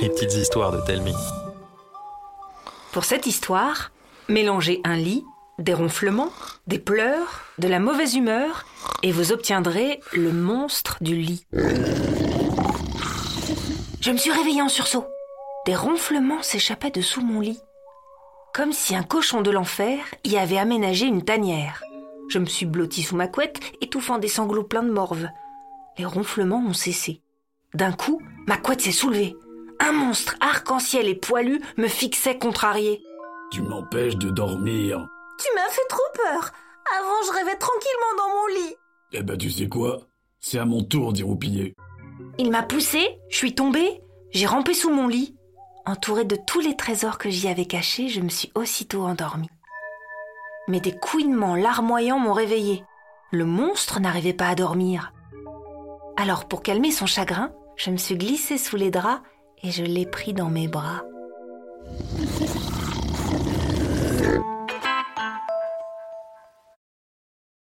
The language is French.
Les petites histoires de Telmi. Pour cette histoire, mélangez un lit, des ronflements, des pleurs, de la mauvaise humeur, et vous obtiendrez le monstre du lit. Je me suis réveillée en sursaut. Des ronflements s'échappaient de sous mon lit. Comme si un cochon de l'enfer y avait aménagé une tanière. Je me suis blottie sous ma couette, étouffant des sanglots pleins de morve. Les ronflements ont cessé. D'un coup, ma couette s'est soulevée. Un monstre arc-en-ciel et poilu me fixait contrarié. Tu m'empêches de dormir. Tu m'as fait trop peur. Avant, je rêvais tranquillement dans mon lit. Eh ben, tu sais quoi? C'est à mon tour d'y roupiller. Il m'a poussé, je suis tombée, j'ai rampé sous mon lit. Entourée de tous les trésors que j'y avais cachés, je me suis aussitôt endormie. Mais des couinements larmoyants m'ont réveillée. Le monstre n'arrivait pas à dormir. Alors, pour calmer son chagrin, je me suis glissée sous les draps et je l'ai pris dans mes bras.